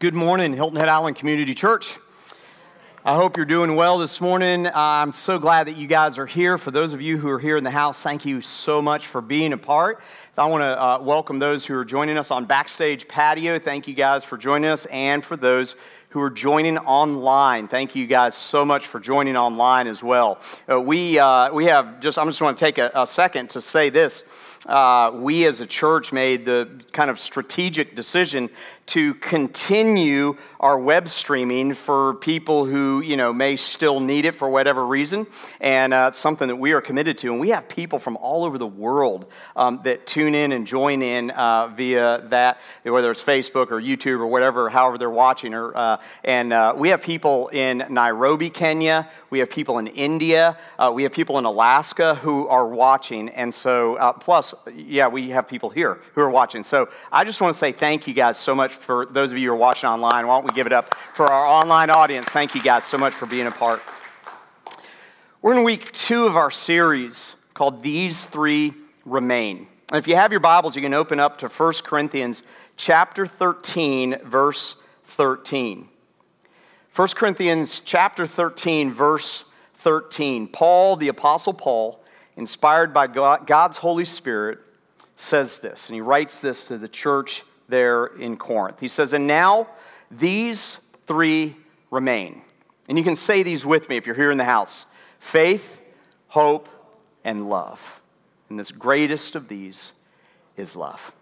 Good morning, Hilton Head Island Community Church. I hope you're doing well this morning. I'm so glad that you guys are here. For those of you who are here in the house, thank you so much for being a part. I want to uh, welcome those who are joining us on Backstage Patio. Thank you guys for joining us, and for those who are joining online. Thank you guys so much for joining online as well. Uh, we, uh, we have just, I'm just want to take a, a second to say this. Uh, we as a church made the kind of strategic decision to continue our web streaming for people who you know may still need it for whatever reason. And uh, it's something that we are committed to. And we have people from all over the world um, that tune in and join in uh, via that whether it's facebook or youtube or whatever however they're watching or, uh, and uh, we have people in nairobi kenya. We have people in india. Uh, we have people in alaska who are watching. And so uh, plus yeah we have people here who are watching so i just want to say thank you guys so much for those of you who are watching online. Why don't we give it up for our online audience? Thank you guys so much for being a part. We're in week two of our series called These Three Remain. And if you have your Bibles, you can open up to 1 Corinthians chapter 13, verse 13. 1 Corinthians chapter 13, verse 13. Paul, the Apostle Paul, inspired by God's Holy Spirit, says this, and he writes this to the church there in Corinth. He says, And now these three remain. And you can say these with me if you're here in the house faith, hope, and love. And this greatest of these is love.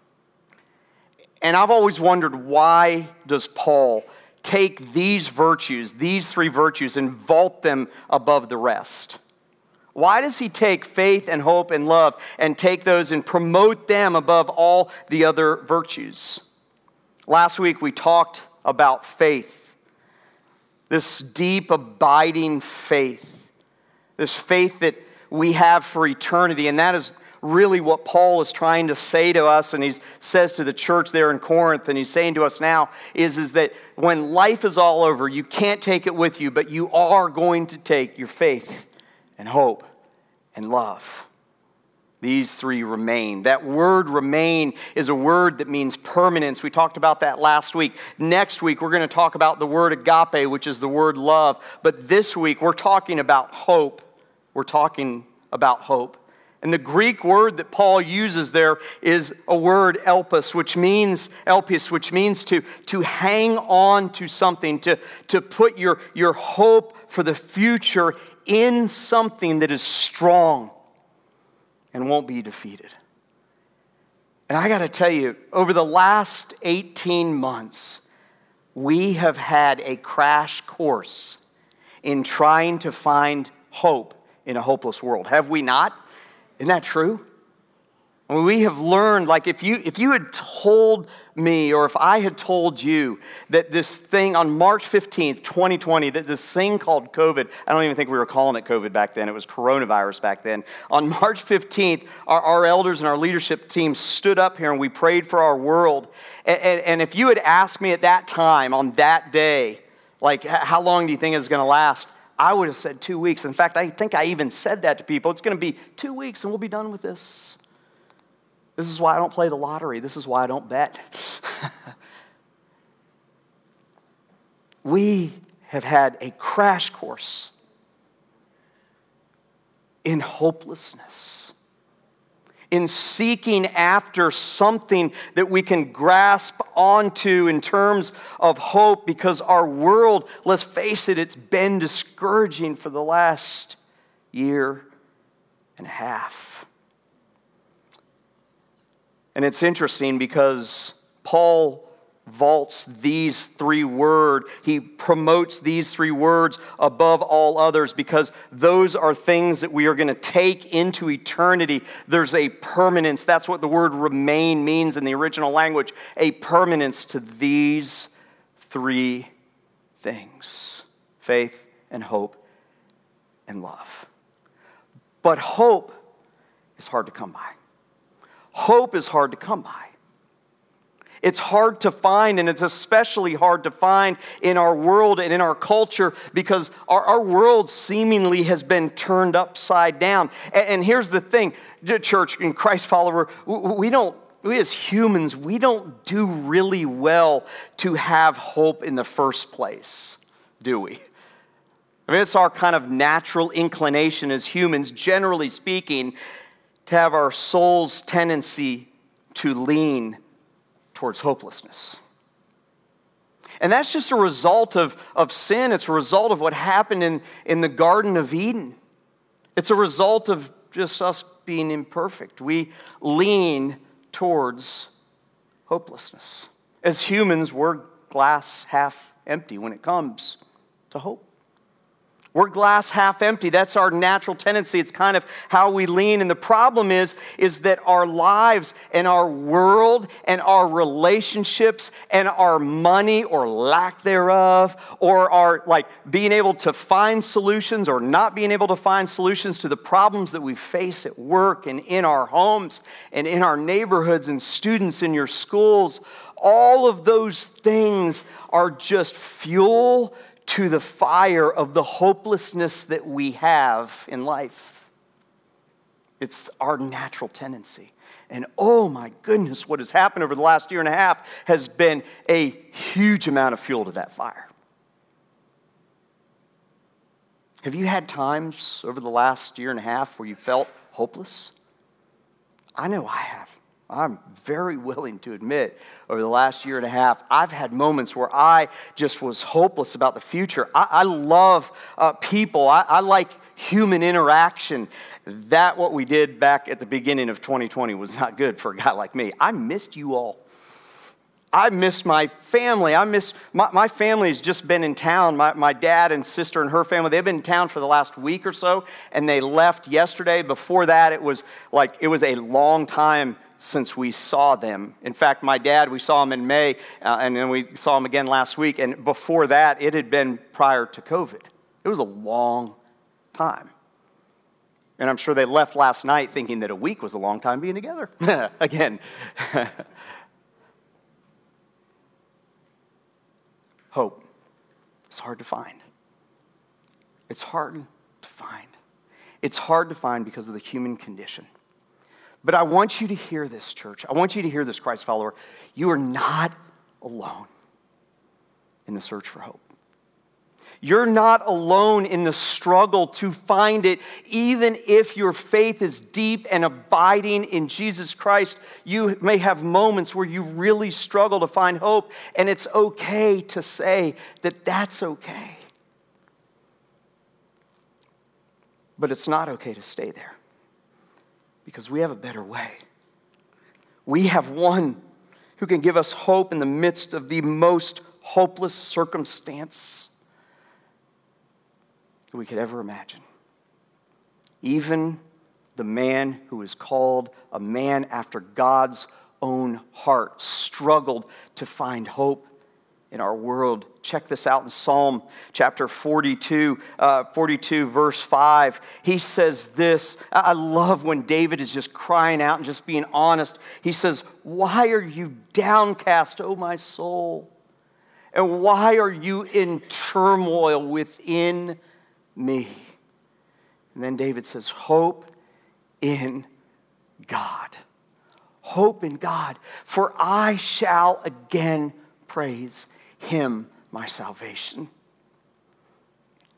And I've always wondered why does Paul take these virtues, these three virtues, and vault them above the rest? Why does he take faith and hope and love and take those and promote them above all the other virtues? Last week we talked about faith, this deep, abiding faith, this faith that we have for eternity. And that is really what Paul is trying to say to us, and he says to the church there in Corinth, and he's saying to us now, is, is that when life is all over, you can't take it with you, but you are going to take your faith and hope and love. These three remain. That word remain is a word that means permanence. We talked about that last week. Next week, we're going to talk about the word agape, which is the word love. But this week, we're talking about hope. We're talking about hope. And the Greek word that Paul uses there is a word elpis, which means elpis, which means to, to hang on to something, to, to put your, your hope for the future in something that is strong and won't be defeated. And I got to tell you, over the last 18 months, we have had a crash course in trying to find hope in a hopeless world. Have we not? Isn't that true? I mean, we have learned, like, if you, if you had told me, or if I had told you that this thing on March 15th, 2020, that this thing called COVID, I don't even think we were calling it COVID back then, it was coronavirus back then. On March 15th, our, our elders and our leadership team stood up here and we prayed for our world. And, and, and if you had asked me at that time, on that day, like, how long do you think it's going to last? I would have said two weeks. In fact, I think I even said that to people. It's going to be two weeks and we'll be done with this. This is why I don't play the lottery. This is why I don't bet. we have had a crash course in hopelessness, in seeking after something that we can grasp onto in terms of hope because our world, let's face it, it's been discouraging for the last year and a half. And it's interesting because Paul vaults these three words. He promotes these three words above all others because those are things that we are going to take into eternity. There's a permanence. That's what the word remain means in the original language a permanence to these three things faith and hope and love. But hope is hard to come by. Hope is hard to come by. It's hard to find, and it's especially hard to find in our world and in our culture because our, our world seemingly has been turned upside down. And, and here's the thing, church and Christ follower, we don't we as humans, we don't do really well to have hope in the first place, do we? I mean, it's our kind of natural inclination as humans, generally speaking, to have our soul's tendency to lean towards hopelessness. And that's just a result of, of sin. It's a result of what happened in, in the Garden of Eden. It's a result of just us being imperfect. We lean towards hopelessness. As humans, we're glass half empty when it comes to hope. We're glass half empty. That's our natural tendency. It's kind of how we lean. And the problem is, is that our lives and our world and our relationships and our money or lack thereof, or our like being able to find solutions or not being able to find solutions to the problems that we face at work and in our homes and in our neighborhoods and students in your schools, all of those things are just fuel to the fire of the hopelessness that we have in life. It's our natural tendency. And oh my goodness, what has happened over the last year and a half has been a huge amount of fuel to that fire. Have you had times over the last year and a half where you felt hopeless? I know I have. I'm very willing to admit over the last year and a half, I've had moments where I just was hopeless about the future. I, I love uh, people, I, I like human interaction. That, what we did back at the beginning of 2020, was not good for a guy like me. I missed you all. I miss my family. I miss my, my family has just been in town. My, my dad and sister and her family, they've been in town for the last week or so, and they left yesterday. Before that, it was like it was a long time since we saw them. In fact, my dad, we saw him in May, uh, and then we saw him again last week. And before that, it had been prior to COVID. It was a long time. And I'm sure they left last night thinking that a week was a long time being together. again. Hope. It's hard to find. It's hard to find. It's hard to find because of the human condition. But I want you to hear this, church. I want you to hear this, Christ follower. You are not alone in the search for hope. You're not alone in the struggle to find it, even if your faith is deep and abiding in Jesus Christ. You may have moments where you really struggle to find hope, and it's okay to say that that's okay. But it's not okay to stay there because we have a better way. We have one who can give us hope in the midst of the most hopeless circumstance we could ever imagine. Even the man who is called a man after God's own heart struggled to find hope in our world. Check this out in Psalm chapter 42, uh, 42, verse 5. He says this. I love when David is just crying out and just being honest. He says, Why are you downcast, O my soul? And why are you in turmoil within me? And then David says, Hope in God. Hope in God, for I shall again praise him my salvation.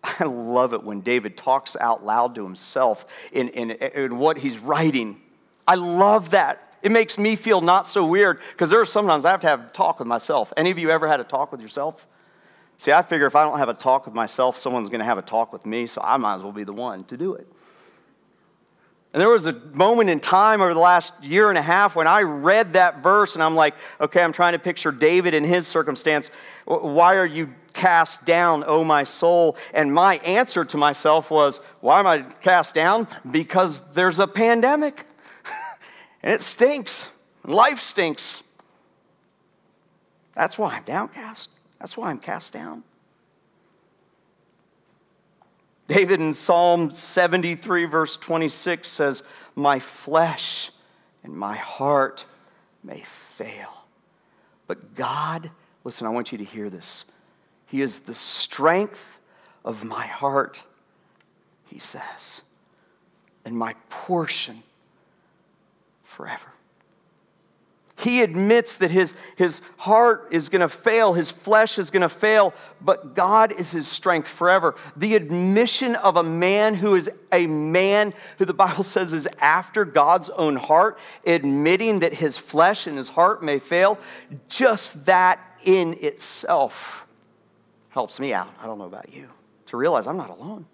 I love it when David talks out loud to himself in, in, in what he's writing. I love that. It makes me feel not so weird because there are sometimes I have to have a talk with myself. Any of you ever had a talk with yourself? See, I figure if I don't have a talk with myself, someone's going to have a talk with me, so I might as well be the one to do it. And there was a moment in time over the last year and a half when I read that verse and I'm like, okay, I'm trying to picture David in his circumstance. Why are you cast down, O my soul? And my answer to myself was, why am I cast down? Because there's a pandemic and it stinks. Life stinks. That's why I'm downcast. That's why I'm cast down. David in Psalm 73, verse 26 says, My flesh and my heart may fail. But God, listen, I want you to hear this. He is the strength of my heart, he says, and my portion forever. He admits that his, his heart is going to fail, his flesh is going to fail, but God is his strength forever. The admission of a man who is a man who the Bible says is after God's own heart, admitting that his flesh and his heart may fail, just that in itself helps me out. I don't know about you, to realize I'm not alone.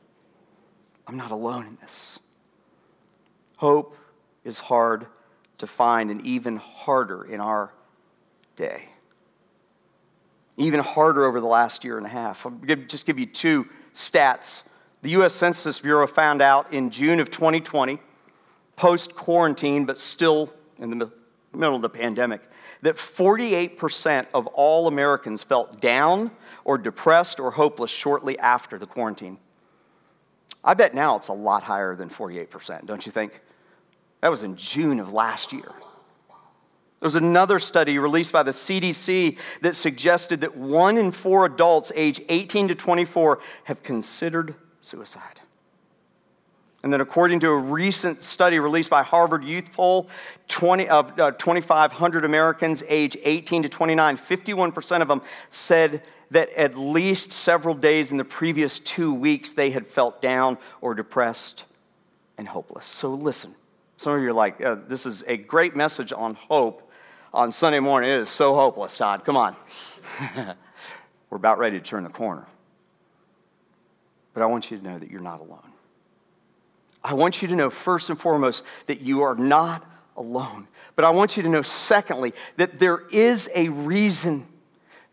I'm not alone in this. Hope is hard to find and even harder in our day. Even harder over the last year and a half. I'll just give you two stats. The US Census Bureau found out in June of 2020, post quarantine, but still in the middle of the pandemic, that 48% of all Americans felt down or depressed or hopeless shortly after the quarantine. I bet now it's a lot higher than 48%, don't you think? That was in June of last year. There was another study released by the CDC that suggested that one in four adults age 18 to 24 have considered suicide. And then, according to a recent study released by Harvard Youth Poll, 20, of uh, 2,500 Americans age 18 to 29, 51% of them said that at least several days in the previous two weeks they had felt down or depressed and hopeless. So, listen some of you are like, this is a great message on hope on Sunday morning. It is so hopeless, Todd. Come on. We're about ready to turn the corner. But I want you to know that you're not alone. I want you to know, first and foremost, that you are not alone. But I want you to know, secondly, that there is a reason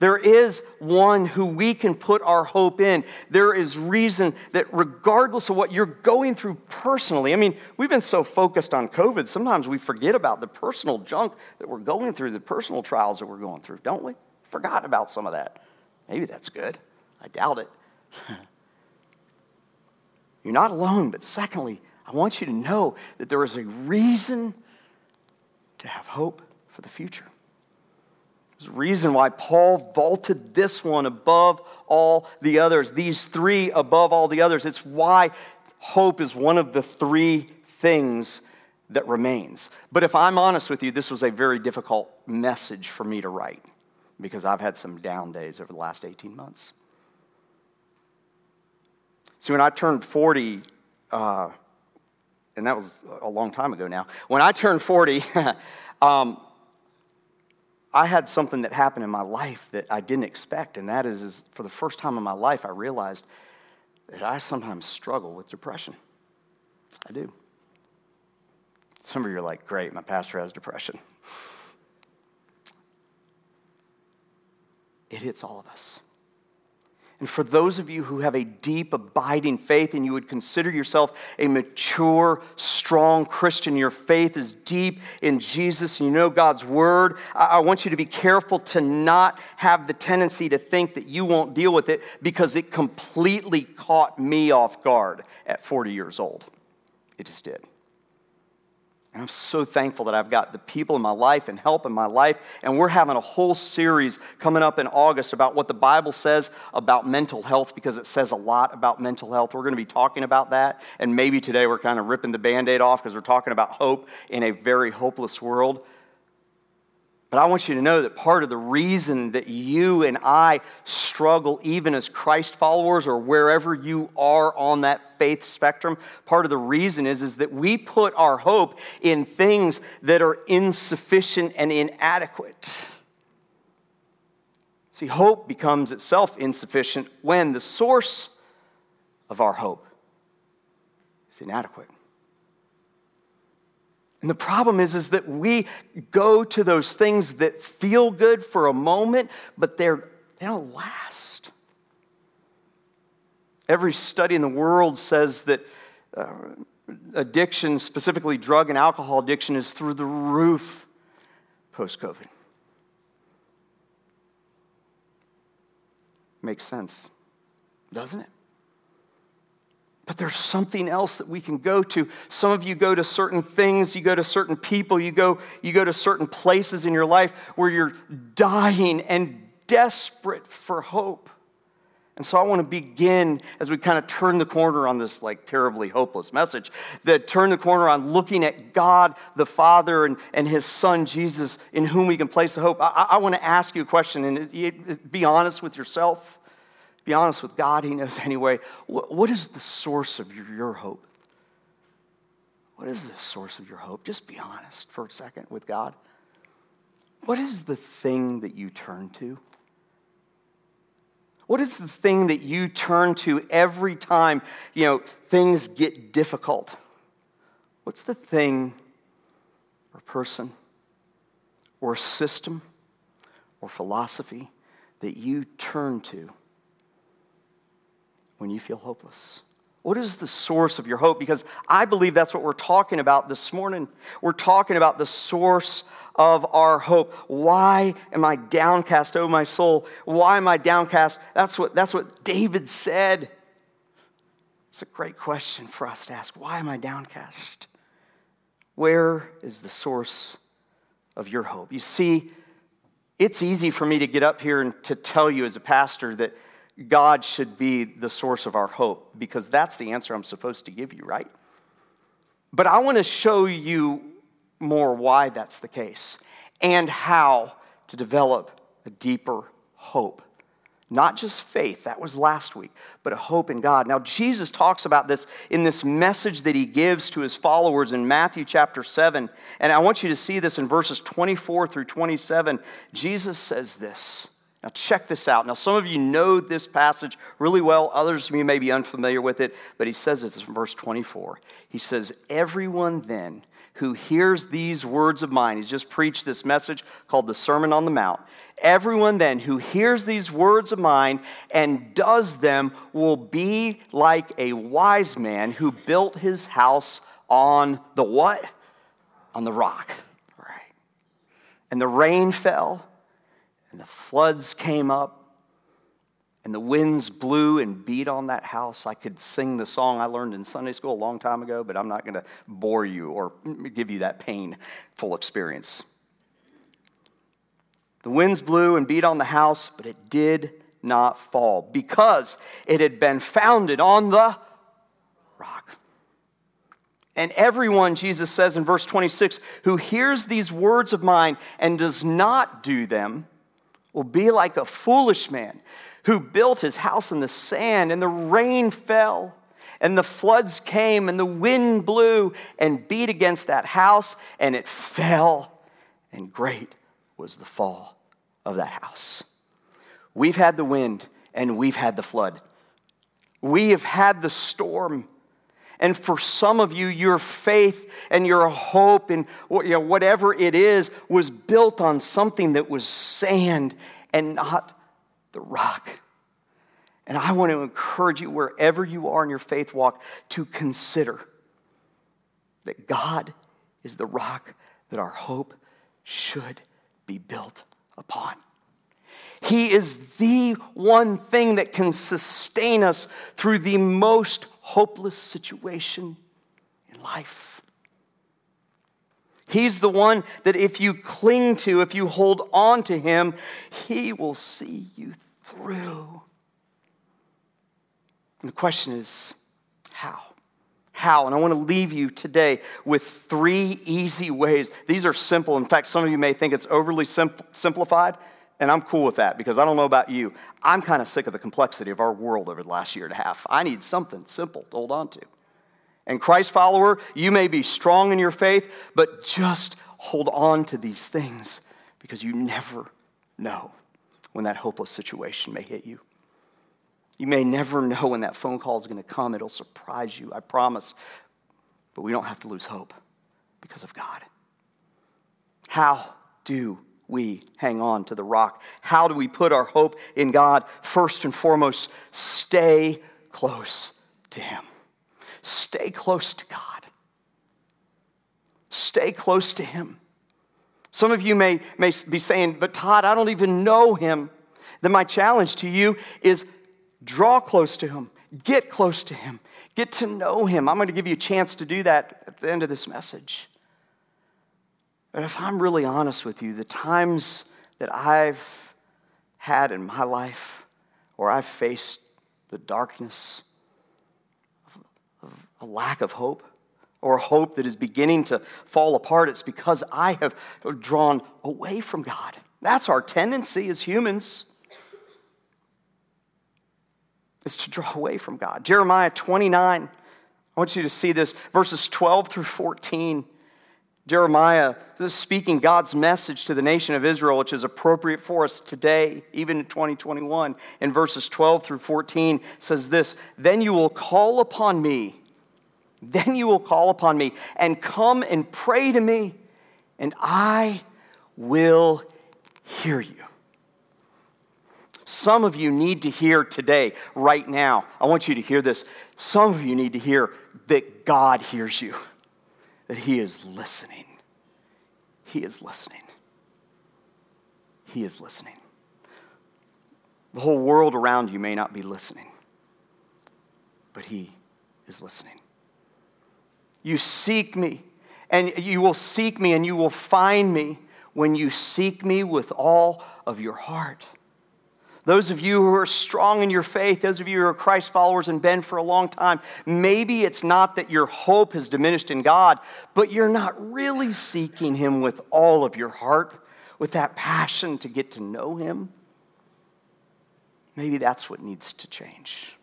there is one who we can put our hope in. There is reason that, regardless of what you're going through personally, I mean, we've been so focused on COVID, sometimes we forget about the personal junk that we're going through, the personal trials that we're going through, don't we? Forgotten about some of that. Maybe that's good. I doubt it. you're not alone, but secondly, I want you to know that there is a reason to have hope for the future. There's a reason why Paul vaulted this one above all the others, these three above all the others. It's why hope is one of the three things that remains. But if I'm honest with you, this was a very difficult message for me to write because I've had some down days over the last 18 months. See, when I turned 40, uh, and that was a long time ago now, when I turned 40, um, I had something that happened in my life that I didn't expect, and that is, is for the first time in my life, I realized that I sometimes struggle with depression. I do. Some of you are like, great, my pastor has depression. It hits all of us. And for those of you who have a deep, abiding faith and you would consider yourself a mature, strong Christian, your faith is deep in Jesus and you know God's word, I want you to be careful to not have the tendency to think that you won't deal with it because it completely caught me off guard at 40 years old. It just did. And I'm so thankful that I've got the people in my life and help in my life. And we're having a whole series coming up in August about what the Bible says about mental health because it says a lot about mental health. We're going to be talking about that. And maybe today we're kind of ripping the band aid off because we're talking about hope in a very hopeless world. But I want you to know that part of the reason that you and I struggle, even as Christ followers or wherever you are on that faith spectrum, part of the reason is, is that we put our hope in things that are insufficient and inadequate. See, hope becomes itself insufficient when the source of our hope is inadequate. And the problem is, is that we go to those things that feel good for a moment, but they're, they don't last. Every study in the world says that uh, addiction, specifically drug and alcohol addiction, is through the roof post COVID. Makes sense, doesn't it? But there's something else that we can go to. Some of you go to certain things, you go to certain people, you go, you go to certain places in your life where you're dying and desperate for hope. And so I want to begin as we kind of turn the corner on this like terribly hopeless message, that turn the corner on looking at God the Father and, and his Son Jesus in whom we can place the hope. I, I want to ask you a question and it, it, be honest with yourself. Be honest with God, He knows anyway. what, what is the source of your, your hope? What is the source of your hope? Just be honest for a second with God. What is the thing that you turn to? What is the thing that you turn to every time, you know, things get difficult? What's the thing or person or system or philosophy that you turn to when you feel hopeless? What is the source of your hope? Because I believe that's what we're talking about this morning. We're talking about the source of our hope. Why am I downcast, oh my soul? Why am I downcast? That's what, that's what David said. It's a great question for us to ask. Why am I downcast? Where is the source of your hope? You see, it's easy for me to get up here and to tell you as a pastor that God should be the source of our hope because that's the answer I'm supposed to give you, right? But I want to show you more why that's the case and how to develop a deeper hope. Not just faith, that was last week, but a hope in God. Now, Jesus talks about this in this message that he gives to his followers in Matthew chapter 7. And I want you to see this in verses 24 through 27. Jesus says this. Now, check this out. Now, some of you know this passage really well. Others of you may be unfamiliar with it, but he says this in verse 24. He says, Everyone then who hears these words of mine, he's just preached this message called the Sermon on the Mount. Everyone then who hears these words of mine and does them will be like a wise man who built his house on the what? On the rock. Right. And the rain fell, and the floods came up, and the winds blew and beat on that house. I could sing the song I learned in Sunday school a long time ago, but I'm not going to bore you or give you that painful experience. The winds blew and beat on the house, but it did not fall because it had been founded on the rock. And everyone, Jesus says in verse 26, who hears these words of mine and does not do them will be like a foolish man who built his house in the sand, and the rain fell, and the floods came, and the wind blew and beat against that house, and it fell, and great was the fall of that house. We've had the wind, and we've had the flood. We have had the storm. And for some of you, your faith and your hope and you know, whatever it is was built on something that was sand and not the rock. And I want to encourage you, wherever you are in your faith walk, to consider that God is the rock that our hope should be built upon. He is the one thing that can sustain us through the most hopeless situation in life. He's the one that if you cling to, if you hold on to Him, He will see you through. And the question is, how? How? And I want to leave you today with three easy ways. These are simple. In fact, some of you may think it's overly simplified, and I'm cool with that because I don't know about you. I'm kind of sick of the complexity of our world over the last year and a half. I need something simple to hold on to. And Christ follower, you may be strong in your faith, but just hold on to these things because you never know when that hopeless situation may hit you. You may never know when that phone call is going to come. It'll surprise you, I promise. But we don't have to lose hope because of God. How do we hang on to the rock? How do we put our hope in God? First and foremost, stay close to Him. Stay close to God. Stay close to Him. Some of you may, may be saying, but Todd, I don't even know Him. Then my challenge to you is draw close to Him, get close to Him, get to know Him. I'm going to give you a chance to do that at the end of this message. But if I'm really honest with you, the times that I've had in my life where I've faced the darkness of, a lack of hope or hope that is beginning to fall apart, it's because I have drawn away from God. That's our tendency as humans. Is to draw away from God. Jeremiah 29, I want you to see this, verses 12 through 14. Jeremiah is speaking God's message to the nation of Israel, which is appropriate for us today, even in 2021. In verses 12 through 14, says this Then you will call upon me then you will call upon me and come and pray to me, and I will hear you. Some of you need to hear today, right now. I want you to hear this. Some of you need to hear that God hears you, that He is listening. He is listening. He is listening. The whole world around you may not be listening, but He is listening. You seek me, and you will seek me, and you will find me when you seek me with all of your heart. Those of you who are strong in your faith, those of you who are Christ followers and been for a long time, maybe it's not that your hope has diminished in God, but you're not really seeking Him with all of your heart, with that passion to get to know Him. Maybe that's what needs to change.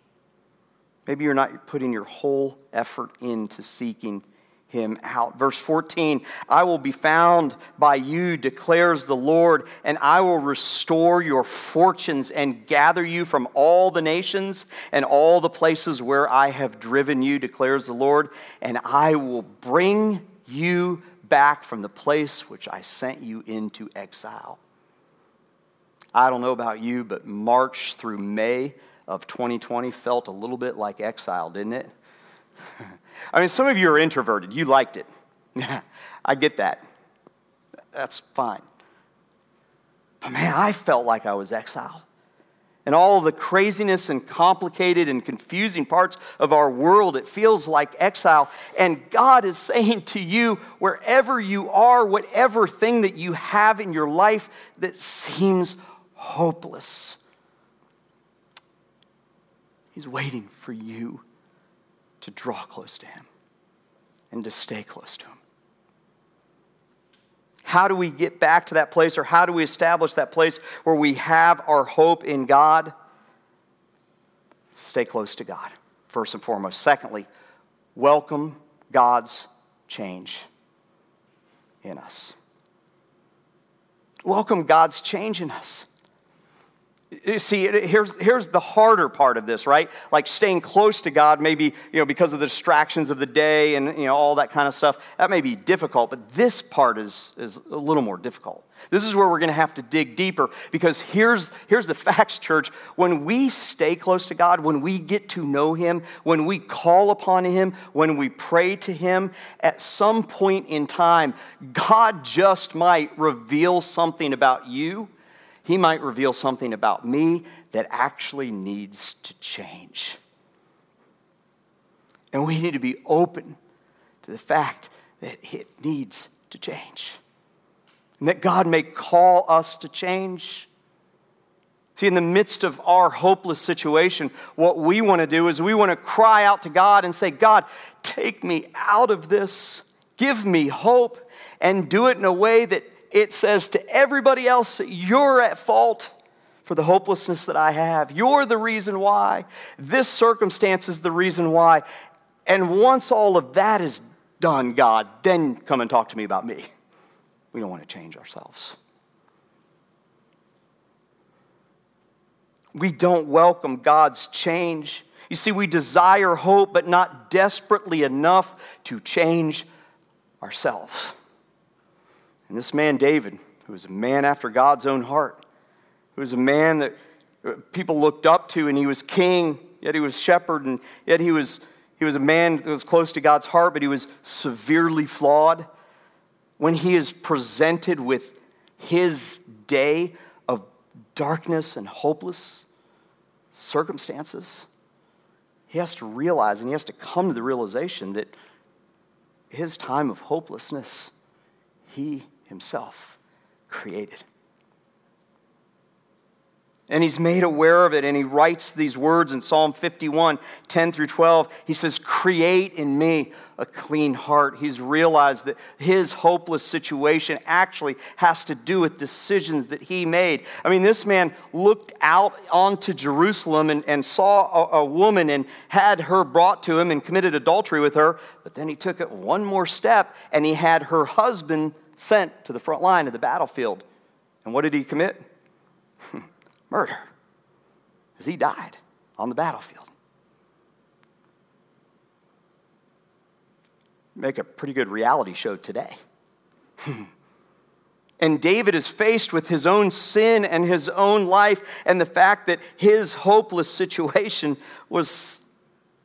Maybe you're not putting your whole effort into seeking him out. Verse 14, I will be found by you, declares the Lord, and I will restore your fortunes and gather you from all the nations and all the places where I have driven you, declares the Lord, and I will bring you back from the place which I sent you into exile. I don't know about you, but March through May of 2020 felt a little bit like exile, didn't it? I mean, some of you are introverted. You liked it. I get that. That's fine. But man, I felt like I was exiled. And all the craziness and complicated and confusing parts of our world, it feels like exile. And God is saying to you, wherever you are, whatever thing that you have in your life that seems hopeless, He's waiting for you to draw close to Him and to stay close to Him. How do we get back to that place, or how do we establish that place where we have our hope in God? Stay close to God, first and foremost. Secondly, welcome God's change in us. Welcome God's change in us. See, here's, here's the harder part of this, right? Like staying close to God, maybe, you know, because of the distractions of the day and, you know, all that kind of stuff. That may be difficult, but this part is, is a little more difficult. This is where we're going to have to dig deeper because here's, here's the facts, church. When we stay close to God, when we get to know Him, when we call upon Him, when we pray to Him, at some point in time, God just might reveal something about you he might reveal something about me that actually needs to change. And we need to be open to the fact that it needs to change. And that God may call us to change. See, in the midst of our hopeless situation, what we want to do is we want to cry out to God and say, God, take me out of this, give me hope, and do it in a way that it says to everybody else you're at fault for the hopelessness that I have. You're the reason why. This circumstance is the reason why. And once all of that is done, God, then come and talk to me about me. We don't want to change ourselves. We don't welcome God's change. You see, we desire hope, but not desperately enough to change ourselves. And this man, David, who was a man after God's own heart, who was a man that uh, people looked up to, and he was king, yet he was shepherd, and yet he was, he was a man that was close to God's heart, but he was severely flawed. When he is presented with his day of darkness and hopeless circumstances, he has to realize and he has to come to the realization that his time of hopelessness, he himself created. And he's made aware of it, and he writes these words in Psalm 51 10 through 12. He says, Create in me a clean heart. He's realized that his hopeless situation actually has to do with decisions that he made. I mean, this man looked out onto Jerusalem and, and saw a, a woman and had her brought to him and committed adultery with her, but then he took it one more step and he had her husband sent to the front line of the battlefield. And what did he commit? murder as he died on the battlefield. Make a pretty good reality show today. and David is faced with his own sin and his own life, and the fact that his hopeless situation was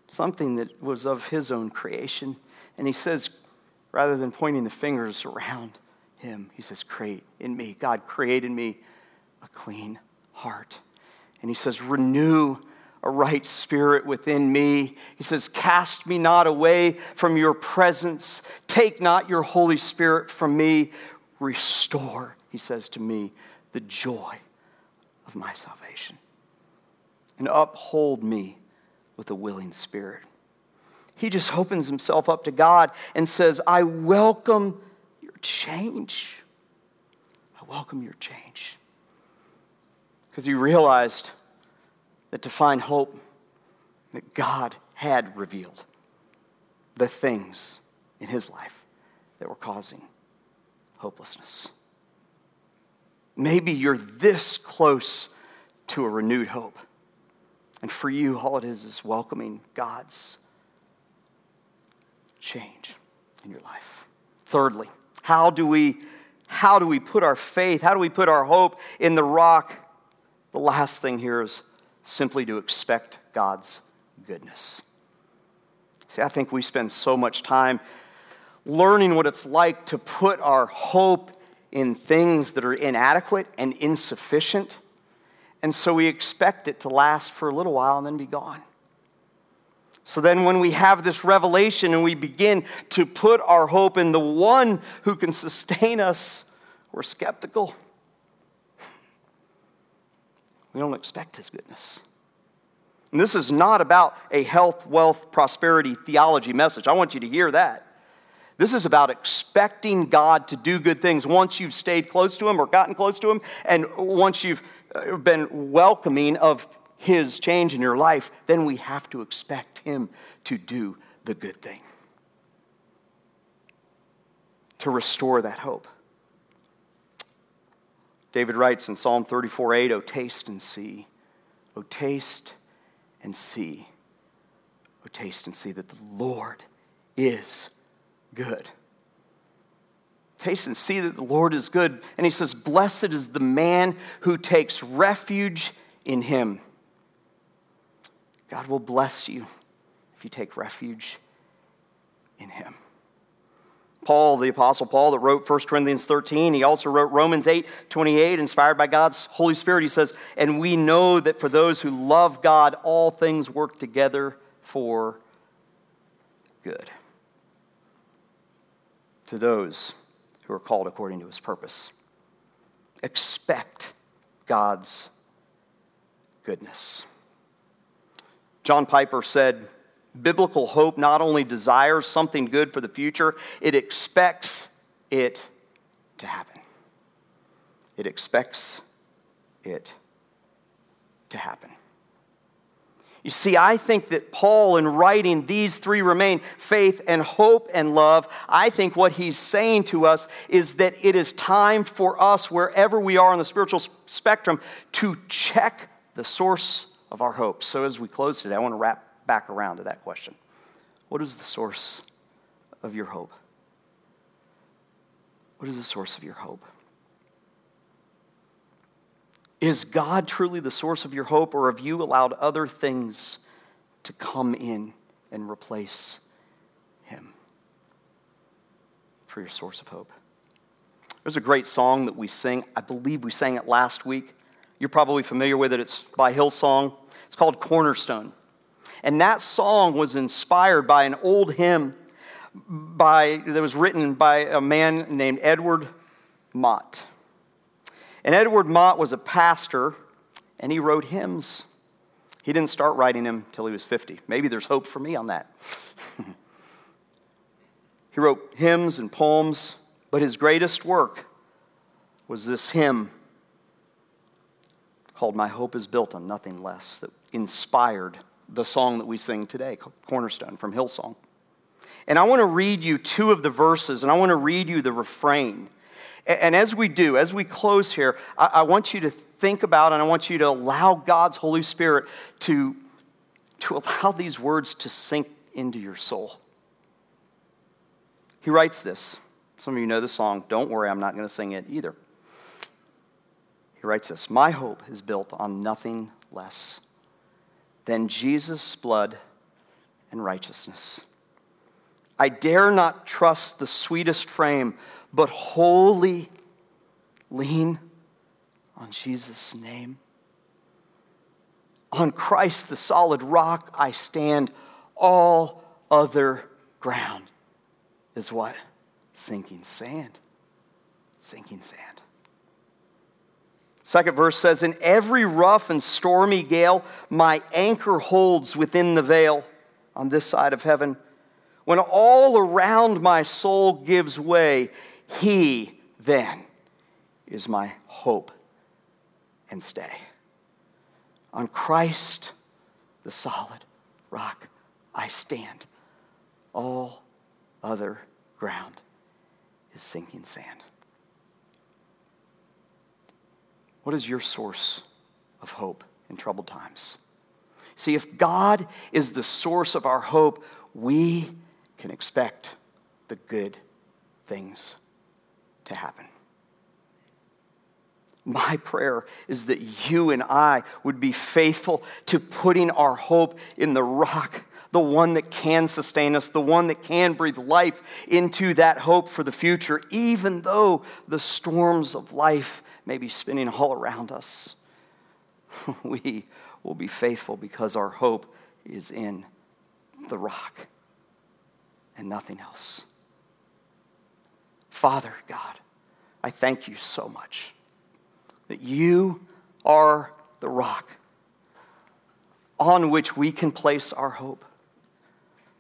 something that was of his own creation. And he says, rather than pointing the fingers around him, he says, Create in me. God, create in me a clean heart. And he says, Renew a right spirit within me. He says, Cast me not away from your presence. Take not your Holy Spirit from me. Restore, he says to me, the joy of my salvation. And uphold me with a willing spirit. He just opens himself up to God and says, I welcome change. I welcome your change because he realized that to find hope, that God had revealed the things in his life that were causing hopelessness. Maybe you're this close to a renewed hope. And for you, all it is is welcoming God's change in your life. Thirdly, how do we how do we put our faith, how do we put our hope in the rock the last thing here is simply to expect God's goodness. See, I think we spend so much time learning what it's like to put our hope in things that are inadequate and insufficient. And so we expect it to last for a little while and then be gone. So then, when we have this revelation and we begin to put our hope in the one who can sustain us, we're skeptical. We don't expect his goodness. And this is not about a health, wealth, prosperity theology message. I want you to hear that. This is about expecting God to do good things once you've stayed close to Him or gotten close to Him, and once you've uh, been welcoming of His change in your life, then we have to expect Him to do the good thing, to restore that hope. David writes in Psalm 34 8, Oh, taste and see. Oh, taste and see. Oh, taste and see that the Lord is good. Taste and see that the Lord is good. And he says, Blessed is the man who takes refuge in him. God will bless you if you take refuge in him. Paul, the Apostle Paul, that wrote 1 Corinthians 13, he also wrote Romans 8 28, inspired by God's Holy Spirit. He says, And we know that for those who love God, all things work together for good. To those who are called according to his purpose. Expect God's goodness. John Piper said, Biblical hope not only desires something good for the future, it expects it to happen. It expects it to happen. You see, I think that Paul, in writing these three remain faith and hope and love, I think what he's saying to us is that it is time for us, wherever we are on the spiritual spectrum, to check the source of our hope. So as we close today, I want to wrap back around to that question What is the source of your hope? What is the source of your hope? Is God truly the source of your hope, or have you allowed other things to come in and replace Him for your source of hope? There's a great song that we sing. I believe we sang it last week. You're probably familiar with it. It's by Hillsong. It's called Cornerstone. And that song was inspired by an old hymn by, that was written by a man named Edward Mott. And Edward Mott was a pastor and he wrote hymns. He didn't start writing them till he was 50. Maybe there's hope for me on that. he wrote hymns and poems, but his greatest work was this hymn called My Hope is Built on Nothing Less that inspired the song that we sing today, Cornerstone from Hillsong. And I want to read you two of the verses, and I want to read you the refrain. And as we do, as we close here, I want you to think about and I want you to allow God's Holy Spirit to, to allow these words to sink into your soul. He writes this. Some of you know the song. Don't worry, I'm not going to sing it either. He writes this My hope is built on nothing less than Jesus' blood and righteousness. I dare not trust the sweetest frame, but wholly lean on Jesus' name. On Christ, the solid rock, I stand. All other ground is what? Sinking sand. Sinking sand. Second verse says, In every rough and stormy gale, my anchor holds within the veil on this side of heaven. When all around my soul gives way, He then is my hope and stay. On Christ, the solid rock, I stand. All other ground is sinking sand. What is your source of hope in troubled times? See, if God is the source of our hope, we can expect the good things to happen. My prayer is that you and I would be faithful to putting our hope in the rock, the one that can sustain us, the one that can breathe life into that hope for the future, even though the storms of life may be spinning all around us. We will be faithful because our hope is in the rock and nothing else. Father God, I thank you so much that you are the rock on which we can place our hope.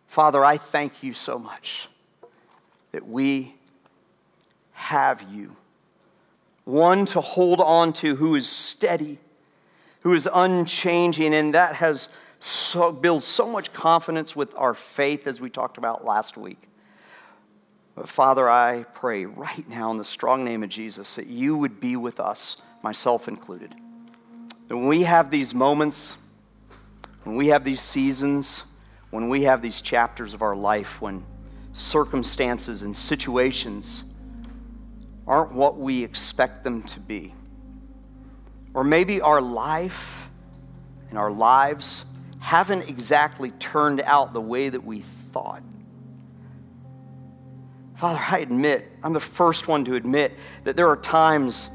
Father, I thank you so much that we have you, one to hold on to who is steady, who is unchanging, and that has so, builds so much confidence with our faith as we talked about last week. But Father, I pray right now in the strong name of Jesus that you would be with us, myself included. That when we have these moments, when we have these seasons, when we have these chapters of our life, when circumstances and situations aren't what we expect them to be, or maybe our life and our lives haven't exactly turned out the way that we thought. Father, I admit, I'm the first one to admit that there are times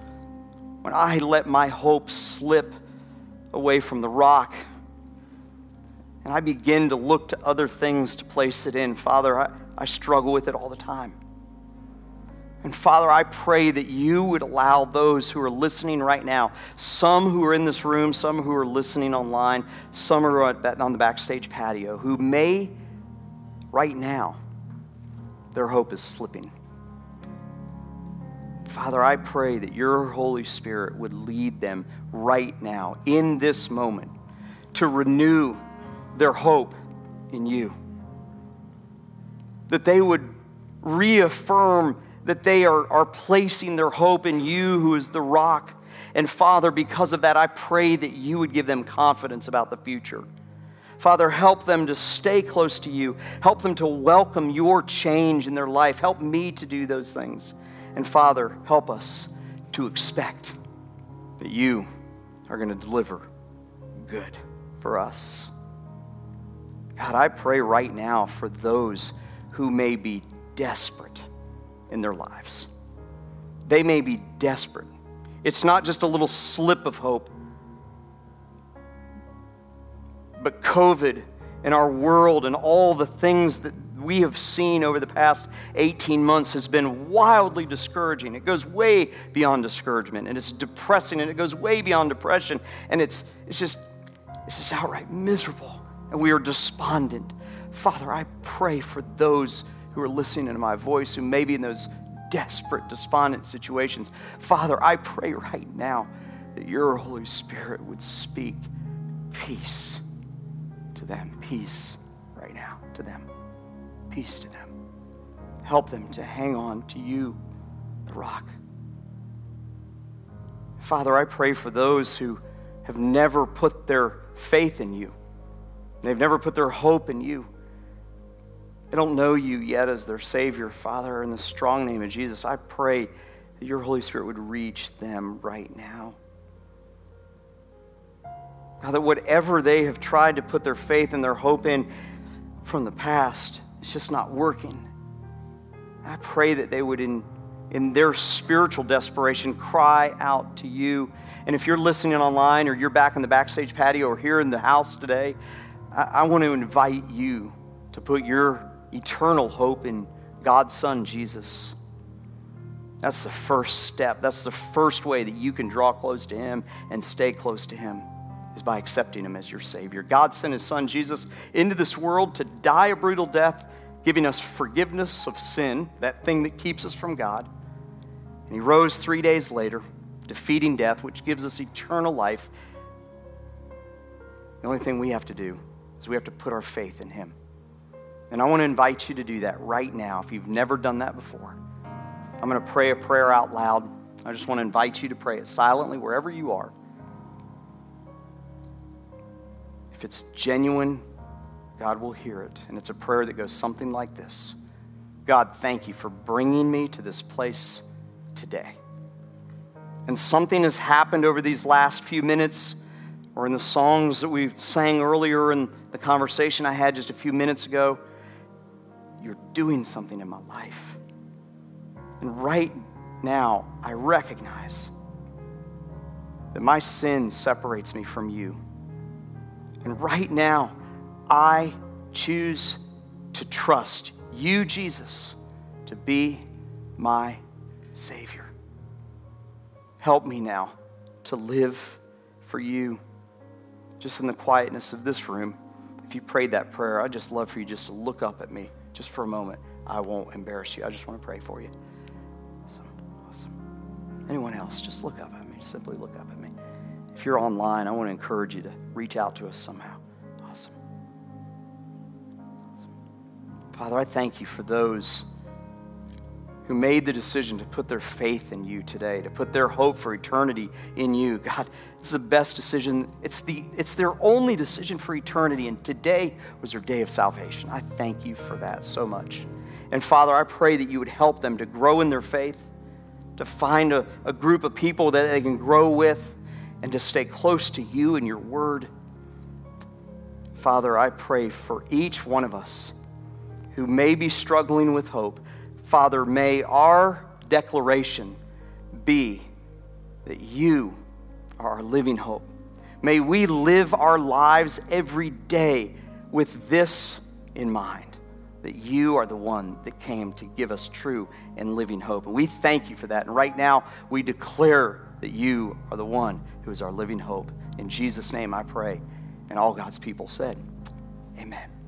when I let my hope slip away from the rock and I begin to look to other things to place it in. Father, I, I struggle with it all the time. And Father, I pray that you would allow those who are listening right now, some who are in this room, some who are listening online, some are on the backstage patio, who may right now, their hope is slipping. Father, I pray that your Holy Spirit would lead them right now, in this moment, to renew their hope in you. That they would reaffirm that they are, are placing their hope in you, who is the rock. And Father, because of that, I pray that you would give them confidence about the future. Father, help them to stay close to you. Help them to welcome your change in their life. Help me to do those things. And Father, help us to expect that you are going to deliver good for us. God, I pray right now for those who may be desperate in their lives. They may be desperate. It's not just a little slip of hope, but COVID and our world and all the things that we have seen over the past 18 months has been wildly discouraging. It goes way beyond discouragement, and it's depressing, and it goes way beyond depression, and it's, it's, just, it's just outright miserable, and we are despondent. Father, I pray for those who are listening to my voice, who may be in those desperate, despondent situations. Father, I pray right now that your Holy Spirit would speak peace to them. Peace right now to them. Peace to them. Help them to hang on to you, the rock. Father, I pray for those who have never put their faith in you. They've never put their hope in you. They don't know you yet as their Savior. Father, in the strong name of Jesus, I pray that your Holy Spirit would reach them right now. God, that whatever they have tried to put their faith and their hope in from the past, it's just not working. I pray that they would, in, in their spiritual desperation, cry out to you. And if you're listening online or you're back in the backstage patio or here in the house today, I, I want to invite you to put your eternal hope in God's Son, Jesus. That's the first step. That's the first way that you can draw close to Him and stay close to Him is by accepting him as your Savior. God sent his Son Jesus into this world to die a brutal death, giving us forgiveness of sin, that thing that keeps us from God. And he rose three days later, defeating death, which gives us eternal life. The only thing we have to do is we have to put our faith in him. And I want to invite you to do that right now if you've never done that before. I'm going to pray a prayer out loud. I just want to invite you to pray it silently wherever you are. If it's genuine, God will hear it. And it's a prayer that goes something like this God, thank you for bringing me to this place today. And something has happened over these last few minutes, or in the songs that we sang earlier in the conversation I had just a few minutes ago. You're doing something in my life. And right now, I recognize that my sin separates me from you. And right now, I choose to trust you, Jesus, to be my Savior. Help me now to live for you just in the quietness of this room. If you prayed that prayer, I'd just love for you just to look up at me just for a moment. I won't embarrass you. I just want to pray for you. So awesome. Anyone else, just look up at me. Simply look up at me. If you're online, I want to encourage you to reach out to us somehow. Awesome. awesome. Father, I thank you for those who made the decision to put their faith in you today, to put their hope for eternity in you. God, it's the best decision. It's, the, it's their only decision for eternity, and today was their day of salvation. I thank you for that so much. And Father, I pray that you would help them to grow in their faith, to find a, a group of people that they can grow with, and to stay close to you and your word. Father, I pray for each one of us who may be struggling with hope. Father, may our declaration be that you are our living hope. May we live our lives every day with this in mind that you are the one that came to give us true and living hope. And we thank you for that. And right now, we declare that you are the one who is our living hope. In Jesus' name I pray. And all God's people said, Amen.